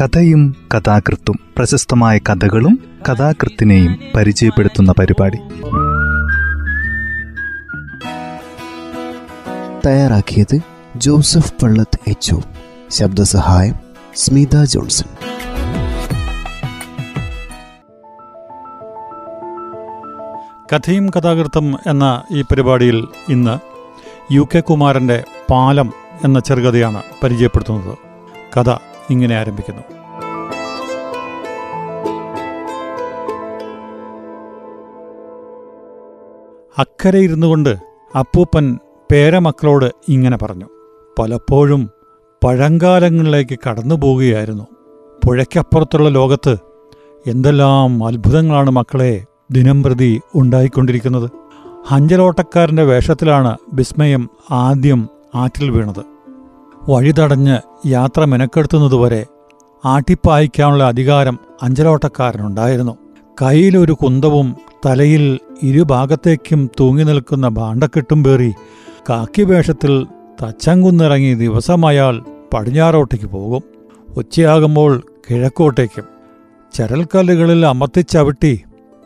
കഥയും കഥാകൃത്തും പ്രശസ്തമായ കഥകളും കഥാകൃത്തിനെയും പരിചയപ്പെടുത്തുന്ന പരിപാടി. തയ്യാറാക്കിയത് ജോസഫ് പള്ളത്ത് എച്ച് ശബ്ദസഹായം സ്മിത ജോൺസൺ. കഥയും കഥാകൃത്തും എന്ന ഈ പരിപാടിയിൽ ഇന്ന് യു കെ കുമാരന്റെ പാലം എന്ന ചെറുകഥയാണ് പരിചയപ്പെടുത്തുന്നത്. കഥ ഇങ്ങനെ ആരംഭിക്കുന്നു. അക്കരെ ഇരുന്നു കൊണ്ട് അപ്പൂപ്പൻ പേരമക്കളോട് ഇങ്ങനെ പറഞ്ഞു. പലപ്പോഴും പഴങ്കാലങ്ങളിലേക്ക് കടന്നു പോവുകയായിരുന്നു. പുഴയ്ക്കപ്പുറത്തുള്ള ലോകത്ത് എന്തെല്ലാം അത്ഭുതങ്ങളാണ് മക്കളെ ദിനംപ്രതി ഉണ്ടായിക്കൊണ്ടിരിക്കുന്നത്. ഹഞ്ചലോട്ടക്കാരന്റെ വേഷത്തിലാണ് വിസ്മയം ആദ്യം ആറ്റിൽ വീണത്. വഴിതടഞ്ഞ് യാത്ര മെനക്കെടുത്തുന്നതുവരെ ആട്ടിപ്പായിക്കാനുള്ള അധികാരം അഞ്ചലോട്ടക്കാരനുണ്ടായിരുന്നു. കയ്യിലൊരു കുന്തവും തലയിൽ ഇരുഭാഗത്തേക്കും തൂങ്ങി നിൽക്കുന്ന ഭാണ്ഡക്കെട്ടും പേറി കാക്കിവേഷത്തിൽ തച്ചങ്കുന്നിറങ്ങി ദിവസമയാൾ പടിഞ്ഞാറോട്ടേക്ക് പോകും. ഉച്ചയാകുമ്പോൾ കിഴക്കോട്ടേക്കും. ചരൽക്കല്ലുകളിൽ അമർത്തിച്ചവിട്ടി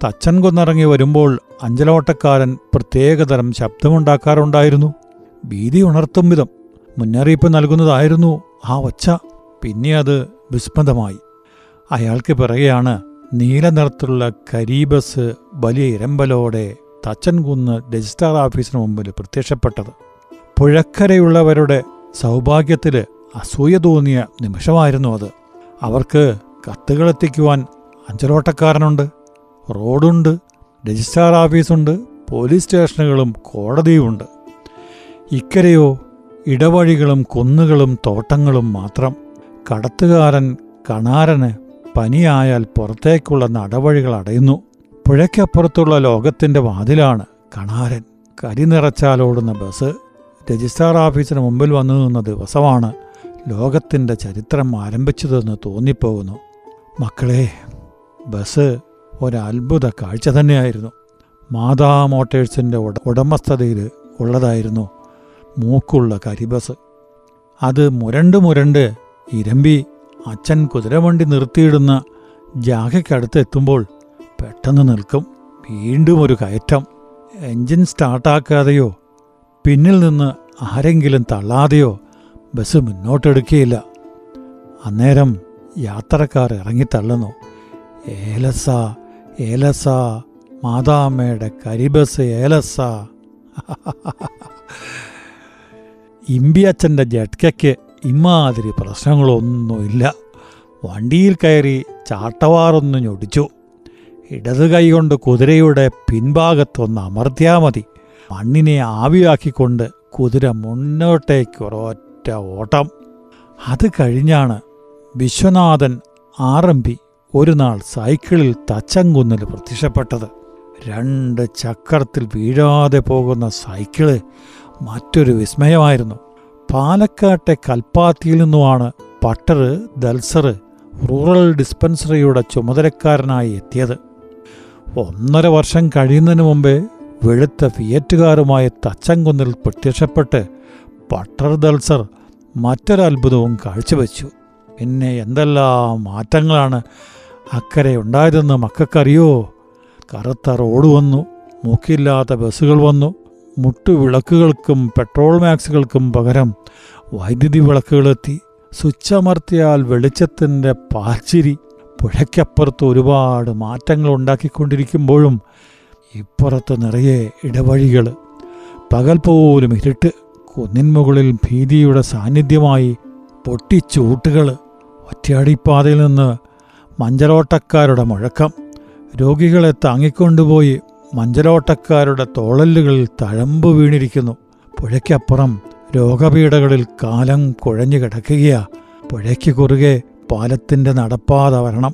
തച്ചൻ കുന്നിറങ്ങി വരുമ്പോൾ അഞ്ചലോട്ടക്കാരൻ പ്രത്യേകതരം ശബ്ദമുണ്ടാക്കാറുണ്ടായിരുന്നു. ഭീതി ഉണർത്തും വിധം മുന്നറിയിപ്പ് നൽകുന്നതായിരുന്നു ആ ഒച്ച. പിന്നെ അത് വിസ്മൃതമായി അയാൾക്ക് പിറകെയാണ് നീല നിറത്തിലുള്ള കരീബസ് വലിയ ഇരമ്പലോടെ തച്ചൻകുന്ന് രജിസ്ട്രാർ ഓഫീസിന് മുമ്പിൽ പ്രത്യക്ഷപ്പെട്ടത്. പുഴക്കരയുള്ളവരുടെ സൗഭാഗ്യത്തിൽ അസൂയ തോന്നിയ നിമിഷമായിരുന്നു അത്. അവർക്ക് കത്തുകളെത്തിക്കുവാൻ അഞ്ചലോട്ടക്കാരനുണ്ട് റോഡുണ്ട് രജിസ്ട്രാർ ഓഫീസുണ്ട് പോലീസ് സ്റ്റേഷനുകളും കോടതിയുമുണ്ട്. ഇക്കരെയോ ഇടവഴികളും കുന്നുകളും തോട്ടങ്ങളും മാത്രം കടത്തുകാരൻ കണാരന് പനിയായാൽ പുറത്തേക്കുള്ള നടവഴികൾ അടയുന്നു. പുഴയ്ക്കപ്പുറത്തുള്ള ലോകത്തിന്റെ വാതിലാണ് കണാരൻ. കരി നിറച്ചാലോടുന്ന ബസ് രജിസ്ട്രാർ ഓഫീസിന് മുമ്പിൽ വന്നു നിന്ന ദിവസമാണ് ലോകത്തിന്റെ ചരിത്രം ആരംഭിച്ചതെന്ന് തോന്നിപ്പോകുന്നു. മക്കളെ ബസ് ഒരത്ഭുത കാഴ്ച തന്നെയായിരുന്നു. മാതാ മോട്ടേഴ്സിന്റെ ഉട ഉടമസ്ഥതയിൽ ഉള്ളതായിരുന്നു മൂക്കുള്ള കരിബസ്. അത് മുരണ്ട് മുരണ്ട് ഇരമ്പി അച്ഛൻ കുതിരവണ്ടി നിർത്തിയിടുന്ന ജാഗയ്ക്കടുത്ത് എത്തുമ്പോൾ പെട്ടെന്ന് നിൽക്കും വീണ്ടും ഒരു കയറ്റം. എൻജിൻ സ്റ്റാർട്ടാക്കാതെയോ പിന്നിൽ നിന്ന് ആരെങ്കിലും തള്ളാതെയോ ബസ് മുന്നോട്ടെടുക്കുകയില്ല. അന്നേരം യാത്രക്കാർ ഇറങ്ങിത്തള്ളുന്നു ഏലസ ഏലസ മാതാമ്മയുടെ കരിബസ് ഏലസ. ഇമ്പിയച്ഛന്റെ ജട്കയ്ക്ക് ഇമാതിരി പ്രശ്നങ്ങളൊന്നുമില്ല. വണ്ടിയിൽ കയറി ചാട്ടവാറൊന്ന് ഞൊടിച്ചു. ഇടത് കൈകൊണ്ട് കുതിരയുടെ പിൻഭാഗത്തൊന്ന് അമർത്തിയാൽ മതി. മണ്ണിനെ ആവിയാക്കിക്കൊണ്ട് കുതിര മുന്നോട്ടേക്ക് ഒരൊറ്റ ഓട്ടം. അത് കഴിഞ്ഞാണ് വിശ്വനാഥൻ ആറമ്പി ഒരു നാൾ സൈക്കിളിൽ തച്ചങ്കുന്നിൽ പ്രത്യക്ഷപ്പെട്ടത്. രണ്ട് ചക്രത്തിൽ വീഴാതെ പോകുന്ന സൈക്കിൾ മറ്റൊരു വിസ്മയമായിരുന്നു. പാലക്കാട്ടെ കൽപ്പാത്തിയിൽ നിന്നുമാണ് പട്ടർ ദൽസർ റൂറൽ ഡിസ്പെൻസറിയുടെ ചുമതലക്കാരനായി എത്തിയത്. ഒന്നര വർഷം കഴിയുന്നതിന് മുമ്പേ വെളുത്ത ഫിയറ്റുകാരുമായി തച്ചങ്കുന്നിൽ പ്രത്യക്ഷപ്പെട്ട് പട്ടർ ദൽസർ മറ്റൊരത്ഭുതവും കാഴ്ചവെച്ചു. പിന്നെ എന്തെല്ലാം മാറ്റങ്ങളാണ് അക്കരെ ഉണ്ടായതെന്ന് മക്കൾക്കറിയോ? കറുത്ത റോഡ് വന്നു മൂക്കില്ലാത്ത ബസ്സുകൾ വന്നു മുട്ടുവിളക്കുകൾക്കും പെട്രോൾ മാക്സുകൾക്കും പകരം വൈദ്യുതി വിളക്കുകളെത്തി സ്വിച്ചമർത്തിയാൽ വെളിച്ചത്തിന്റെ പാച്ചിരി പുഴയ്ക്കപ്പുറത്ത് ഒരുപാട് മാറ്റങ്ങൾ ഉണ്ടാക്കിക്കൊണ്ടിരിക്കുമ്പോഴും ഇപ്പുറത്ത് നിറയെ ഇടവഴികൾ പകൽ പോലും ഇരുട്ട് കുന്നിൻമുകളിൽ ഭീതിയുടെ സാന്നിധ്യമായി പൊട്ടിച്ചൂട്ടുകൾ ഒറ്റയടിപ്പാതയിൽ നിന്ന് മഞ്ചലോട്ടക്കാരുടെ മുഴക്കം. രോഗികളെ താങ്ങിക്കൊണ്ടുപോയി മഞ്ചലോട്ടക്കാരുടെ തോളല്ലുകളിൽ തഴമ്പ് വീണിരിക്കുന്നു. പുഴയ്ക്കപ്പുറം രോഗപീഠകളിൽ കാലം കുഴഞ്ഞു കിടക്കുകയാ. പുഴയ്ക്ക് കുറുകെ പാലത്തിന്റെ നടപ്പാത വരണം.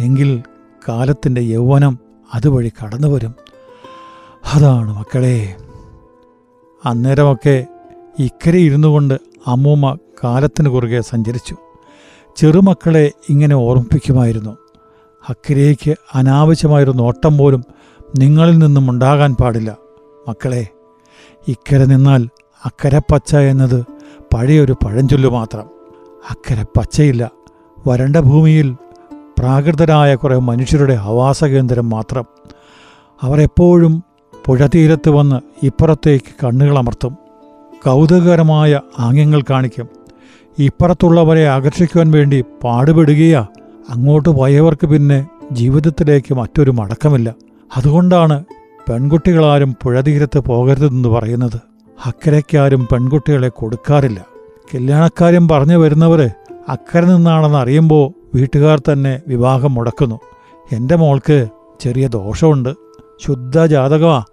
എങ്കിൽ കാലത്തിന്റെ യൗവനം അതുവഴി കടന്നു വരും അതാണ് മക്കളെ. അന്നേരമൊക്കെ ഇക്കരെ ഇരുന്നു കൊണ്ട് അമ്മൂമ്മ കാലത്തിന് കുറുകെ സഞ്ചരിച്ചു. ചെറുമക്കളെ ഇങ്ങനെ ഓർമ്മിപ്പിക്കുമായിരുന്നു. അക്കരേക്ക് അനാവശ്യമായൊരു നോട്ടം പോലും നിങ്ങളിൽ നിന്നും ഉണ്ടാകാൻ പാടില്ല. മക്കളെ ഇക്കരെ നിന്നാൽ അക്കരപ്പച്ച എന്നത് പഴയൊരു പഴഞ്ചൊല്ലു മാത്രം. അക്കരെ പച്ചയില്ല വരണ്ട ഭൂമിയിൽ പ്രാകൃതരായ കുറേ മനുഷ്യരുടെ ആവാസ കേന്ദ്രം മാത്രം അവരെപ്പോഴും പുഴതീരത്ത് വന്ന് ഇപ്പുറത്തേക്ക് കണ്ണുകളമർത്തും കൗതുകകരമായ ആംഗ്യങ്ങൾ കാണിക്കും. ഇപ്പുറത്തുള്ളവരെ ആകർഷിക്കുവാൻ വേണ്ടി പാടുപെടുകയാ അങ്ങോട്ട് പോയവർക്ക് പിന്നെ ജീവിതത്തിലേക്ക് മറ്റൊരു മടക്കമില്ല. അതുകൊണ്ടാണ് പെൺകുട്ടികളാരും പുഴതീരത്ത് പോകരുതെന്ന് പറയുന്നത്. അക്കരയ്ക്കാരും പെൺകുട്ടികളെ കൊടുക്കാറില്ല. കല്യാണക്കാര്യം പറഞ്ഞു വരുന്നവർ അക്കരെ നിന്നാണെന്ന് അറിയുമ്പോൾ വീട്ടുകാർ തന്നെ വിവാഹം മുടക്കുന്നു. എന്റെ മോൾക്ക് ചെറിയ ദോഷമുണ്ട്. ശുദ്ധ ജാതകമാ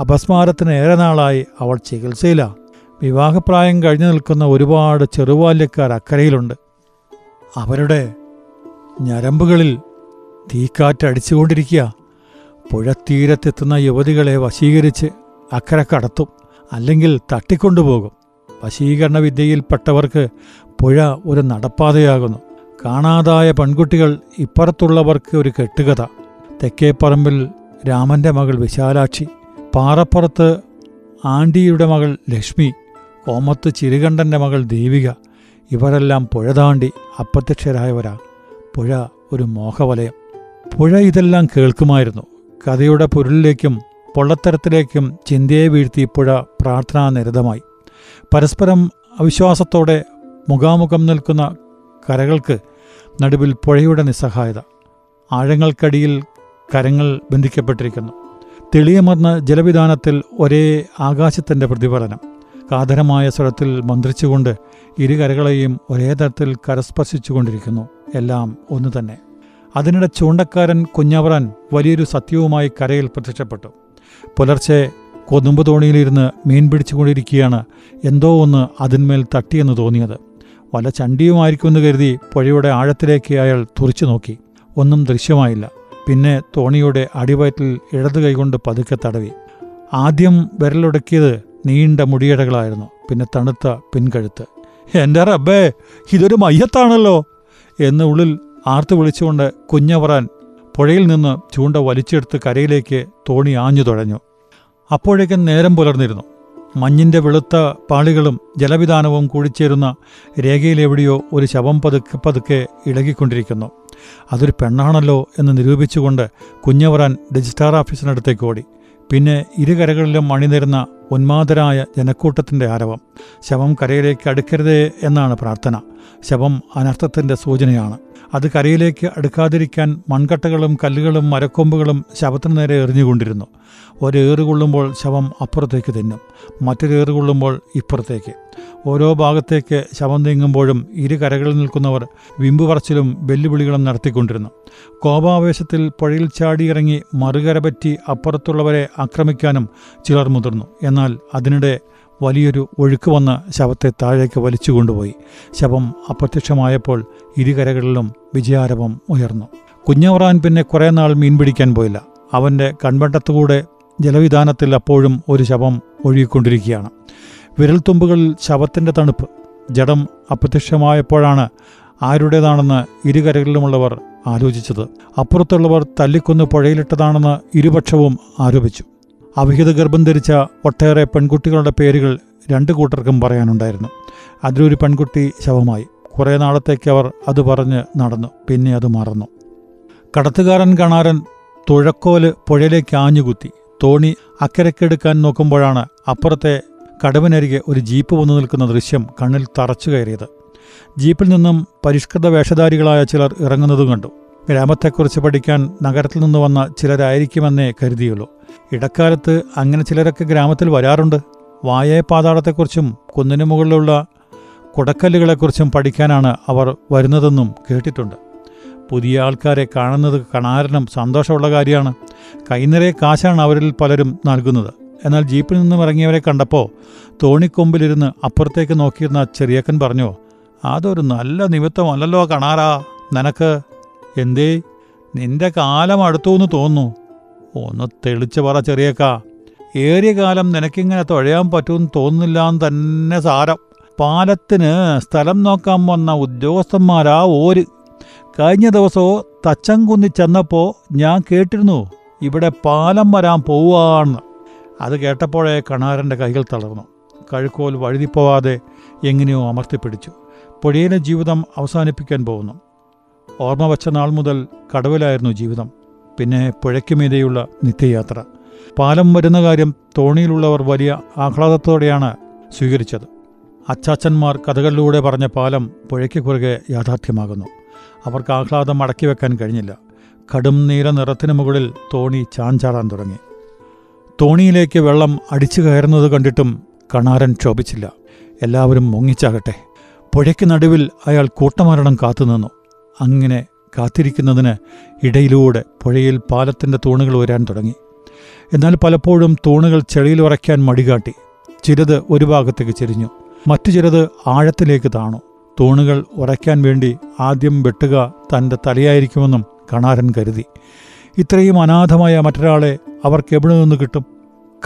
അപസ്മാരത്തിന് ഏറെ നാളായി അവൾ ചികിത്സയിലാ. വിവാഹപ്രായം കഴിഞ്ഞു നിൽക്കുന്ന ഒരുപാട് ചെറുബാല്യക്കാർ അക്കരയിലുണ്ട്. അവരുടെ ഞരമ്പുകളിൽ തീക്കാറ്റടിച്ചുകൊണ്ടിരിക്കുക. പുഴത്തീരത്തെത്തുന്ന യുവതികളെ വശീകരിച്ച് അക്കരെ കടത്തും അല്ലെങ്കിൽ തട്ടിക്കൊണ്ടുപോകും. വശീകരണ വിദ്യയിൽപ്പെട്ടവർക്ക് പുഴ ഒരു നടപ്പാതയാകുന്നു. കാണാതായ പെൺകുട്ടികൾ ഇപ്പുറത്തുള്ളവർക്ക് ഒരു കെട്ടുകഥ. തെക്കേപ്പറമ്പിൽ രാമന്റെ മകൾ വിശാലാക്ഷി പാറപ്പുറത്ത് ആണ്ടിയുടെ മകൾ ലക്ഷ്മി കോമത്ത് ചിരുകണ്ഠന്റെ മകൾ ദേവിക ഇവരെല്ലാം പുഴ താണ്ടി അപ്രത്യക്ഷരായവരാ. പുഴ ഒരു മോഹവലയം. പുഴ ഇതെല്ലാം കേൾക്കുമായിരുന്നു. കഥയുടെ പൊരുളിലേക്കും പൊള്ളത്തരത്തിലേക്കും ചിന്തയെ വീഴ്ത്തി പുഴ പ്രാർത്ഥനാനിരതമായി പരസ്പരം അവിശ്വാസത്തോടെ മുഖാമുഖം നിൽക്കുന്ന കരകൾക്ക് നടുവിൽ പുഴയുടെ നിസ്സഹായത. ആഴങ്ങൾക്കടിയിൽ കരങ്ങൾ ബന്ധിക്കപ്പെട്ടിരിക്കുന്നു. തെളിയമർന്ന ജലവിധാനത്തിൽ ഒരേ ആകാശത്തിന്റെ പ്രതിഫലനം. കാതരമായ സ്വരത്തിൽ മന്ത്രിച്ചുകൊണ്ട് ഇരുകരകളെയും ഒരേ തരത്തിൽ കരസ്പർശിച്ചുകൊണ്ടിരിക്കുന്നു. എല്ലാം ഒന്നു തന്നെ. അതിനിടെ ചൂണ്ടക്കാരൻ കുഞ്ഞവറാൻ വലിയൊരു സത്യവുമായി കരയിൽ പ്രത്യക്ഷപ്പെട്ടു. പുലർച്ചെ കൊതുമ്പ് തോണിയിലിരുന്ന് മീൻ പിടിച്ചുകൊണ്ടിരിക്കുകയാണ് എന്തോ ഒന്ന് അതിന്മേൽ തട്ടിയെന്ന് തോന്നിയത്. വല ചണ്ടിയുമായിരിക്കുമെന്ന് കരുതി പുഴയുടെ ആഴത്തിലേക്ക് അയാൾ തുറിച്ചു നോക്കി. ഒന്നും ദൃശ്യമായില്ല. പിന്നെ തോണിയുടെ അടിവയറ്റിൽ ഇടത് കൈകൊണ്ട് പതുക്കെ തടവി. ആദ്യം വിരലൊടുക്കിയത് നീണ്ട മുടിയടകളായിരുന്നു പിന്നെ തണുത്ത പിൻകഴുത്ത്. എന്റെ റബ്ബേ ഇതൊരു മയ്യത്താണല്ലോ എന്ന് ഉള്ളിൽ ആർത്തു വിളിച്ചുകൊണ്ട് കുഞ്ഞവറാൻ പുഴയിൽ നിന്ന് ചൂണ്ട വലിച്ചെടുത്ത് കരയിലേക്ക് തോണി ആഞ്ഞു തുഴഞ്ഞു. അപ്പോഴേക്കും നേരം പുലർന്നിരുന്നു. മഞ്ഞിന്റെ വെളുത്ത പാളികളും ജലവിധാനവും കൂടിച്ചേരുന്ന രേഖയിലെവിടെയോ ഒരു ശവം പതുക്കെ പതുക്കെ ഇളകിക്കൊണ്ടിരിക്കുന്നു. അതൊരു പെണ്ണാണല്ലോ എന്ന് നിരൂപിച്ചുകൊണ്ട് കുഞ്ഞവറാൻ രജിസ്ട്രാർ ഓഫീസിനടുത്തേക്ക് ഓടി. പിന്നെ ഇരുകരകളിലും അണിനിരുന്ന ഉന്മാദരായ ജനക്കൂട്ടത്തിന്റെ ആരവം. ശവം കരയിലേക്ക് അടുക്കരുതേ എന്നാണ് പ്രാർത്ഥന. ശവം അനർത്ഥത്തിന്റെ സൂചനയാണ്. അത് കരയിലേക്ക് അടുക്കാതിരിക്കാൻ മൺകട്ടകളും കല്ലുകളും മരക്കൊമ്പുകളും ശവത്തിന് നേരെ എറിഞ്ഞുകൊണ്ടിരുന്നു. ഒരേറ് കൊള്ളുമ്പോൾ ശവം അപ്പുറത്തേക്ക് തിന്നും. മറ്റൊരേറ് കൊള്ളുമ്പോൾ ഇപ്പുറത്തേക്ക്. ഓരോ ഭാഗത്തേക്ക് ശവം നീങ്ങുമ്പോഴും ഇരു കരകളിൽ നിൽക്കുന്നവർ വിമ്പ് പറച്ചിലും വെല്ലുവിളികളും നടത്തിക്കൊണ്ടിരുന്നു. കോപാവേശത്തിൽ പുഴയിൽ ചാടിയിറങ്ങി മറുകര പറ്റി അപ്പുറത്തുള്ളവരെ ആക്രമിക്കാനും ചിലർ മുതിർന്നു. എന്നാൽ അതിനിടെ വലിയൊരു ഒഴുക്ക് വന്ന് ശവത്തെ താഴേക്ക് വലിച്ചു കൊണ്ടുപോയി. ശവം അപ്രത്യക്ഷമായപ്പോൾ ഇരുകരകളിലും വിജയാരവം ഉയർന്നു. കുഞ്ഞവറാൻ പിന്നെ കുറേ നാൾ മീൻ പിടിക്കാൻ പോയില്ല. അവന്റെ കൺവെട്ടത്തുകൂടെ ജലവിധാനത്തിൽ അപ്പോഴും ഒരു ശവം ഒഴുകിക്കൊണ്ടിരിക്കുകയാണ്. വിരൽത്തുമ്പുകളിൽ ശവത്തിന്റെ തണുപ്പ്. ജഡം അപ്രത്യക്ഷമായപ്പോഴാണ് ആരുടേതാണെന്ന് ഇരുകരകളിലുമുള്ളവർ ആലോചിച്ചത്. അപ്പുറത്തുള്ളവർ തല്ലിക്കൊന്ന് പുഴയിലിട്ടതാണെന്ന് ഇരുപക്ഷവും ആരോപിച്ചു. അവിഹിത ഗർഭം ധരിച്ച ഒട്ടേറെ പെൺകുട്ടികളുടെ പേരുകൾ രണ്ടു കൂട്ടർക്കും പറയാനുണ്ടായിരുന്നു. അതിലൊരു പെൺകുട്ടി ശവമായി. കുറേ നാളത്തേക്ക് അവർ അത് പറഞ്ഞ് നടന്നു. പിന്നെ അത് മറന്നു. കടത്തുകാരൻ കണാരൻ തുഴക്കോൽ പുഴയിലേക്ക് ആഞ്ഞുകുത്തി. തോണി അക്കരക്കെടുക്കാൻ നോക്കുമ്പോഴാണ് അപ്പുറത്തെ കടവിനരികെ ഒരു ജീപ്പ് വന്നു നിൽക്കുന്ന ദൃശ്യം കണ്ണിൽ തറച്ചു കയറിയത്. ജീപ്പിൽ നിന്നും പരിഷ്കൃത വേഷധാരികളായ ചിലർ ഇറങ്ങുന്നതും കണ്ടു. ഗ്രാമത്തെക്കുറിച്ച് പഠിക്കാൻ നഗരത്തിൽ നിന്ന് വന്ന ചിലരായിരിക്കുമെന്നേ കരുതിയുള്ളൂ. ഇടക്കാലത്ത് അങ്ങനെ ചിലരൊക്കെ ഗ്രാമത്തിൽ വരാറുണ്ട്. വായേ പാതാളത്തെക്കുറിച്ചും കുന്നിനു മുകളിലുള്ള കുടക്കല്ലുകളെക്കുറിച്ചും പഠിക്കാനാണ് അവർ വരുന്നതെന്നും കേട്ടിട്ടുണ്ട്. പുതിയ ആൾക്കാരെ കാണുന്നത് കാണാരനും സന്തോഷമുള്ള കാര്യമാണ്. കൈനിറയെ കാശാണ് അവരിൽ പലരും നൽകുന്നത്. എന്നാൽ ജീപ്പിൽ നിന്നും ഇറങ്ങിയവരെ കണ്ടപ്പോൾ തോണിക്കൊമ്പിലിരുന്ന് അപ്പുറത്തേക്ക് നോക്കിയിരുന്ന ചെറിയക്കൻ പറഞ്ഞു അതൊരു നല്ല നിമിത്തമല്ലല്ലോ കാണാറാ നിനക്ക് എന്തേ? നിന്റെ കാലം അടുത്തു എന്ന് തോന്നുന്നു. ഒന്ന് തെളിച്ച് പറ ചെറിയക്ക. ഏറിയ കാലം നിനക്കിങ്ങനെ തുഴയാൻ പറ്റുമെന്ന് തോന്നുന്നില്ല എന്ന് തന്നെ സാരം. പാലത്തിന് സ്ഥലം നോക്കാൻ വന്ന ഉദ്യോഗസ്ഥന്മാരാ ഓര്. കഴിഞ്ഞ ദിവസമോ തച്ചംകുന്നി ചെന്നപ്പോൾ ഞാൻ കേട്ടിരുന്നു ഇവിടെ പാലം വരാൻ പോവുകയാണെന്ന്. അത് കേട്ടപ്പോഴേ കണാരന്റെ കൈകൾ തളർന്നു. കഴുക്കോൽ വഴുതിപ്പോവാതെ എങ്ങനെയോ അമർത്തിപ്പിടിച്ചു. പുഴയിലെ ജീവിതം അവസാനിപ്പിക്കാൻ പോകുന്നു. ഓർമ്മ വച്ച നാൾ മുതൽ കടവിലായിരുന്നു ജീവിതം. പിന്നെ പുഴയ്ക്കുമീതെയുള്ള നിത്യയാത്ര. പാലം വരുന്ന കാര്യം തോണിയിലുള്ളവർ വലിയ ആഹ്ലാദത്തോടെയാണ് സ്വീകരിച്ചത്. അച്ചാച്ചന്മാർ കഥകളിലൂടെ പറഞ്ഞ പാലം പുഴയ്ക്ക് കുറുകെ യാഥാർത്ഥ്യമാകുന്നു. അവർക്ക് ആഹ്ലാദം അടക്കി വെക്കാൻ കഴിഞ്ഞില്ല. കടും നീല നിറത്തിന് മുകളിൽ തോണി ചാഞ്ചാടാൻ തുടങ്ങി. തോണിയിലേക്ക് വെള്ളം അടിച്ചു കയറുന്നത് കണ്ടിട്ടും കണാരൻ ക്ഷോഭിച്ചില്ല. എല്ലാവരും മുങ്ങിച്ചാകട്ടെ. പുഴയ്ക്ക് നടുവിൽ അയാൾ കൂട്ടമരണം കാത്തുനിന്നു. അങ്ങനെ കാത്തിരിക്കുന്നതിന് ഇടയിലൂടെ പുഴയിൽ പാലത്തിന്റെ തൂണുകൾ വരാൻ തുടങ്ങി. എന്നാൽ പലപ്പോഴും തൂണുകൾ ചെളിയിൽ ഉറയ്ക്കാൻ മടികാട്ടി. ചിലത് ഒരു ഭാഗത്തേക്ക് ചെരിഞ്ഞു. മറ്റു ചിലത് ആഴത്തിലേക്ക് താണു. തൂണുകൾ ഉറയ്ക്കാൻ വേണ്ടി ആദ്യം വെട്ടുക തന്റെ തലയായിരിക്കുമെന്നും കണാരൻ കരുതി. ഇത്രയും അനാഥമായ മറ്റൊരാളെ അവർക്ക് എവിടെ നിന്ന് കിട്ടും?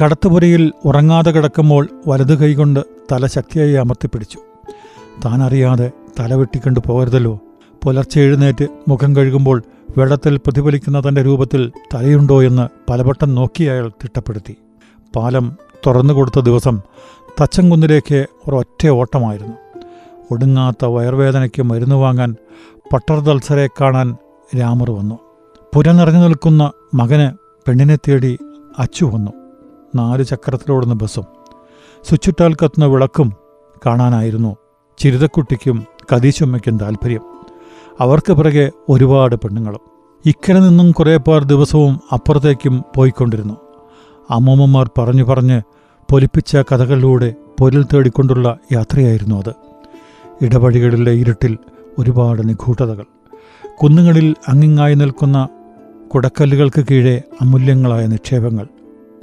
കടത്തുപുരയിൽ ഉറങ്ങാതെ കിടക്കുമ്പോൾ വലതു കൈകൊണ്ട് തല ശക്തിയായി അമർത്തിപ്പിടിച്ചു. താനറിയാതെ തല വെട്ടിക്കൊണ്ട് പോകരുതല്ലോ. പുലർച്ചെ എഴുന്നേറ്റ് മുഖം കഴുകുമ്പോൾ വെള്ളത്തിൽ പ്രതിഫലിക്കുന്ന തന്റെ രൂപത്തിൽ തലയുണ്ടോ എന്ന് പലവട്ടം നോക്കി അയാൾ തിട്ടപ്പെടുത്തി. പാലം തുറന്നു കൊടുത്ത ദിവസം തച്ചങ്കുന്നിലേക്ക് ഒരൊറ്റ ഓട്ടമായിരുന്നു. ഒടുങ്ങാത്ത വയർവേദനയ്ക്ക് മരുന്ന് വാങ്ങാൻ പട്ടർദൽസരെ കാണാൻ രാമർ വന്നു. പുര നിറഞ്ഞു നിൽക്കുന്ന മകന് പെണ്ണിനെ തേടി അച്ചു വന്നു. നാല് ചക്രത്തിലോടുന്ന ബസ്സും. സ്വിച്ചിട്ടാൽ കത്തുന്ന വിളക്കും കാണാനായിരുന്നു. ചിരിതക്കുട്ടിക്കും കതീശുമ്മയ്ക്കും താല്പര്യം അവർക്ക് പിറകെ ഒരുപാട് പെണ്ണുങ്ങളും. ഇക്കരെ നിന്നും കുറേ പേർ ദിവസവും അപ്പുറത്തേക്കും പോയിക്കൊണ്ടിരുന്നു. അമ്മൂമ്മമാർ പറഞ്ഞു പറഞ്ഞ് പൊലിപ്പിച്ച കഥകളിലൂടെ പൊരിൽ തേടിക്കൊണ്ടുള്ള യാത്രയായിരുന്നു അത്. ഇടവഴികളിലെ ഇരുട്ടിൽ ഒരുപാട് നിഗൂഢതകൾ. കുന്നുകളിൽ അങ്ങിങ്ങായി നിൽക്കുന്ന കുടക്കല്ലുകൾക്ക് കീഴെ അമൂല്യങ്ങളായ നിക്ഷേപങ്ങൾ.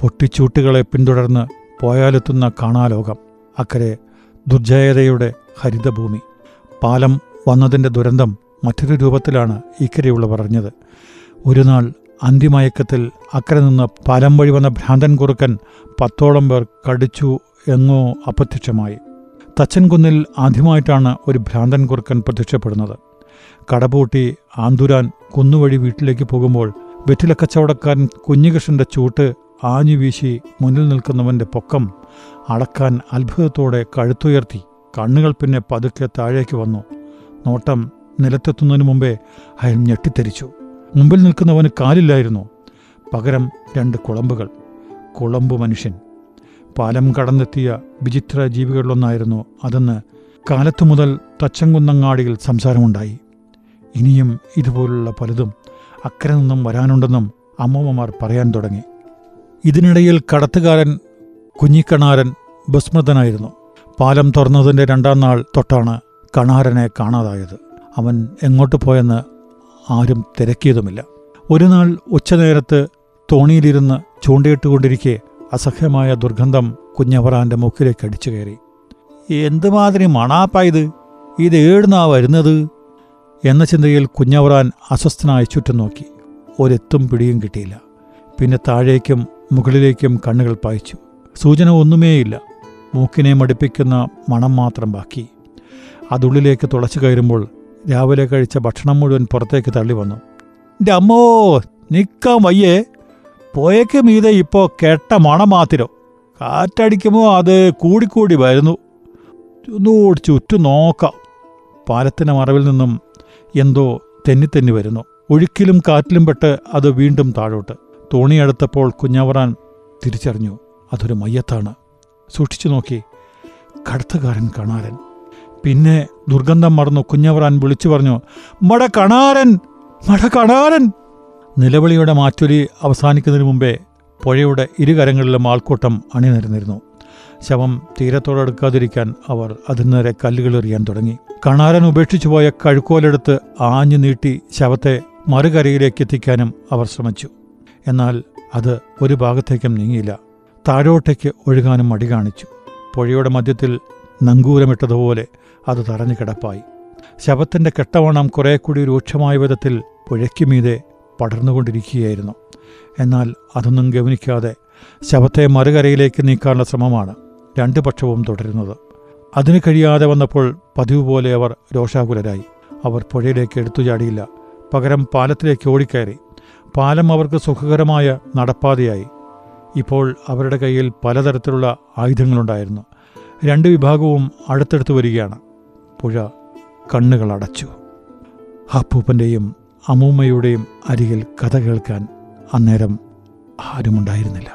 പൊട്ടിച്ചൂട്ടുകളെ പിന്തുടർന്ന് പോയാലെത്തുന്ന കാണാലോകം. അക്കരെ ദുർജയതയുടെ ഹരിതഭൂമി. പാലം വന്നതിന്റെ ദുരന്തം മറ്റൊരു രൂപത്തിലാണ് ഇക്കരെയുള്ളവർ അറിഞ്ഞത് ഒരു നാൾ അന്തിമയക്കത്തിൽ അക്കരെ നിന്ന് പാലം വഴി വന്ന ഭ്രാന്തൻ കുറുക്കൻ പത്തോളം പേർ കടിച്ചു എങ്ങോ അപ്രത്യക്ഷമായി. തച്ചൻകുന്നിൽ ആദ്യമായിട്ടാണ് ഒരു ഭ്രാന്തൻ കുറുക്കൻ പ്രത്യക്ഷപ്പെടുന്നത്. കടപൂട്ടി ആന്തുരാൻ കുന്നുവഴി വീട്ടിലേക്ക് പോകുമ്പോൾ വെറ്റിലക്കച്ചവടക്കാരൻ കുഞ്ഞികൃഷ്ണന്റെ ചൂട്ട് ആഞ്ഞു വീശി മുന്നിൽ നിൽക്കുന്നവന്റെ പൊക്കം അളക്കാൻ അത്ഭുതത്തോടെ കഴുത്തുയർത്തി കണ്ണുകൾ പിന്നെ പതുക്കെ താഴേക്ക് വന്നു. നോട്ടം നിലത്തെത്തുന്നതിന് മുമ്പേ അയാൾ ഞെട്ടിത്തെരിച്ചു. മുമ്പിൽ നിൽക്കുന്നവന് കാലില്ലായിരുന്നു. പകരം രണ്ട് കുളമ്പുകൾ. കുളമ്പ് മനുഷ്യൻ. പാലം കടന്നെത്തിയ വിചിത്ര ജീവികളിലൊന്നായിരുന്നു അതെന്ന് കാലത്തു മുതൽ തച്ചങ്കുന്നങ്ങാടിയിൽ സംസാരമുണ്ടായി. ഇനിയും ഇതുപോലുള്ള പലതും അക്കരെ നിന്നും വരാനുണ്ടെന്നും അമ്മൂമ്മമാർ പറയാൻ തുടങ്ങി. ഇതിനിടയിൽ കടത്തുകാരൻ കുഞ്ഞിക്കണാരൻ ബസ്മൃതനായിരുന്നു പാലം തുറന്നതിന്റെ രണ്ടാം നാൾ തൊട്ടാണ് കണാരനെ കാണാതായത്. അവൻ എങ്ങോട്ട് പോയെന്ന് ആരും തിരക്കിയതുമില്ല. ഒരു നാൾ ഉച്ചനേരത്ത് തോണിയിലിരുന്ന് ചൂണ്ടയിട്ടുകൊണ്ടിരിക്കെ അസഹ്യമായ ദുർഗന്ധം കുഞ്ഞവറാന്റെ മുക്കിലേക്ക് അടിച്ചു കയറി. എന്തുമാതിരി മണാപ്പായത് ഇത്? ഏടുന്നാ വരുന്നത്? എന്ന ചിന്തയിൽ കുഞ്ഞവറാൻ അസ്വസ്ഥനായി ചുറ്റും നോക്കി. ഒരെത്തും പിടിയും കിട്ടിയില്ല. പിന്നെ താഴേക്കും മുകളിലേക്കും കണ്ണുകൾ പായിച്ചു. സൂചന ഒന്നുമേയില്ല. മൂക്കിനെ മടുപ്പിക്കുന്ന മണം മാത്രം ബാക്കി. അതുള്ളിലേക്ക് തുളച്ചു കയറുമ്പോൾ രാവിലെ കഴിച്ച ഭക്ഷണം മുഴുവൻ പുറത്തേക്ക് തള്ളി വന്നു. എന്റെ അമ്മോ നിൽക്കാൻ വയ്യേ. പോയേക്ക് മീതെ ഇപ്പോൾ കെട്ട മണം മാത്തിരോ കാറ്റടിക്കുമ്പോൾ അത് കൂടിക്കൂടി വരുന്നു. ഒന്നുകൂടി ചുറ്റും നോക്കാം. പാലത്തിന്റെ മറവിൽ നിന്നും എന്തോ തെന്നിത്തെന്നി വരുന്നു. ഒഴുക്കിലും കാറ്റിലും പെട്ട് അത് വീണ്ടും താഴോട്ട്. തോണിയെടുത്തപ്പോൾ കുഞ്ഞവറാൻ തിരിച്ചറിഞ്ഞു. അതൊരു മയ്യത്താണ്. സൂക്ഷിച്ചു നോക്കി കടത്തുകാരൻ കണാരൻ. പിന്നെ ദുർഗന്ധം മറന്നു കുഞ്ഞവറാൻ വിളിച്ചു പറഞ്ഞു മട കണാരൻ മട കണാരൻ. നിലവിളിയുടെ മാറ്റൊലി അവസാനിക്കുന്നതിന് മുമ്പേ പുഴയുടെ ഇരുകരങ്ങളിലും ആൾക്കൂട്ടം അണിനിരന്നിരുന്നു. ശവം തീരത്തോടടുക്കാതിരിക്കാൻ അവർ അതിനേരെ കല്ലുകൾ എറിയാൻ തുടങ്ങി. കണാരൻ ഉപേക്ഷിച്ചു പോയ കഴുക്കോലെടുത്ത് ആഞ്ഞു നീട്ടി ശവത്തെ മറുകരയിലേക്ക് എത്തിക്കാനും അവർ ശ്രമിച്ചു. എന്നാൽ അത് ഒരു ഭാഗത്തേക്കും നീങ്ങിയില്ല. താഴോട്ടേക്ക് ഒഴുകാനും മടി കാണിച്ചു. പുഴയുടെ മധ്യത്തിൽ നങ്കൂരമിട്ടതുപോലെ അത് തടഞ്ഞു കിടപ്പായി. ശവത്തിന്റെ കെട്ടവണ്ണം കുറെ കൂടി രൂക്ഷമായ വിധത്തിൽ പുഴയ്ക്കുമീതെ പടർന്നുകൊണ്ടിരിക്കുകയായിരുന്നു. എന്നാൽ അതൊന്നും ഗവനിക്കാതെ ശവത്തെ മറുകരയിലേക്ക് നീക്കാനുള്ള ശ്രമമാണ് രണ്ടു പക്ഷവും തുടരുന്നത്. അതിന് കഴിയാതെ വന്നപ്പോൾ പതിവ് പോലെ അവർ രോഷാകുലരായി. അവർ പുഴയിലേക്ക് എടുത്തു ചാടിയില്ല. പകരം പാലത്തിലേക്ക് ഓടിക്കയറി. പാലം അവർക്ക് സുഖകരമായ നടപ്പാതയായി. ഇപ്പോൾ അവരുടെ കയ്യിൽ പലതരത്തിലുള്ള ആയുധങ്ങളുണ്ടായിരുന്നു. രണ്ട് വിഭാഗവും അടുത്തടുത്ത് വരികയാണ്. പുഴ കണ്ണുകൾ അടച്ചു. അപ്പൂപ്പന്റെയും അമ്മൂമ്മയുടെയും അരികിൽ കഥ കേൾക്കാൻ അന്നേരം ആരുമുണ്ടായിരുന്നില്ല.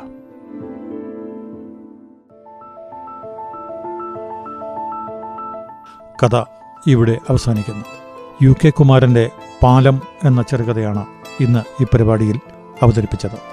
കഥ ഇവിടെ അവസാനിക്കുന്നു. യു കെ കുമാരന്റെ പാലം എന്ന ചെറുകഥയാണ് ഇന്ന് ഈ പരിപാടിയിൽ അവതരിപ്പിച്ചത്.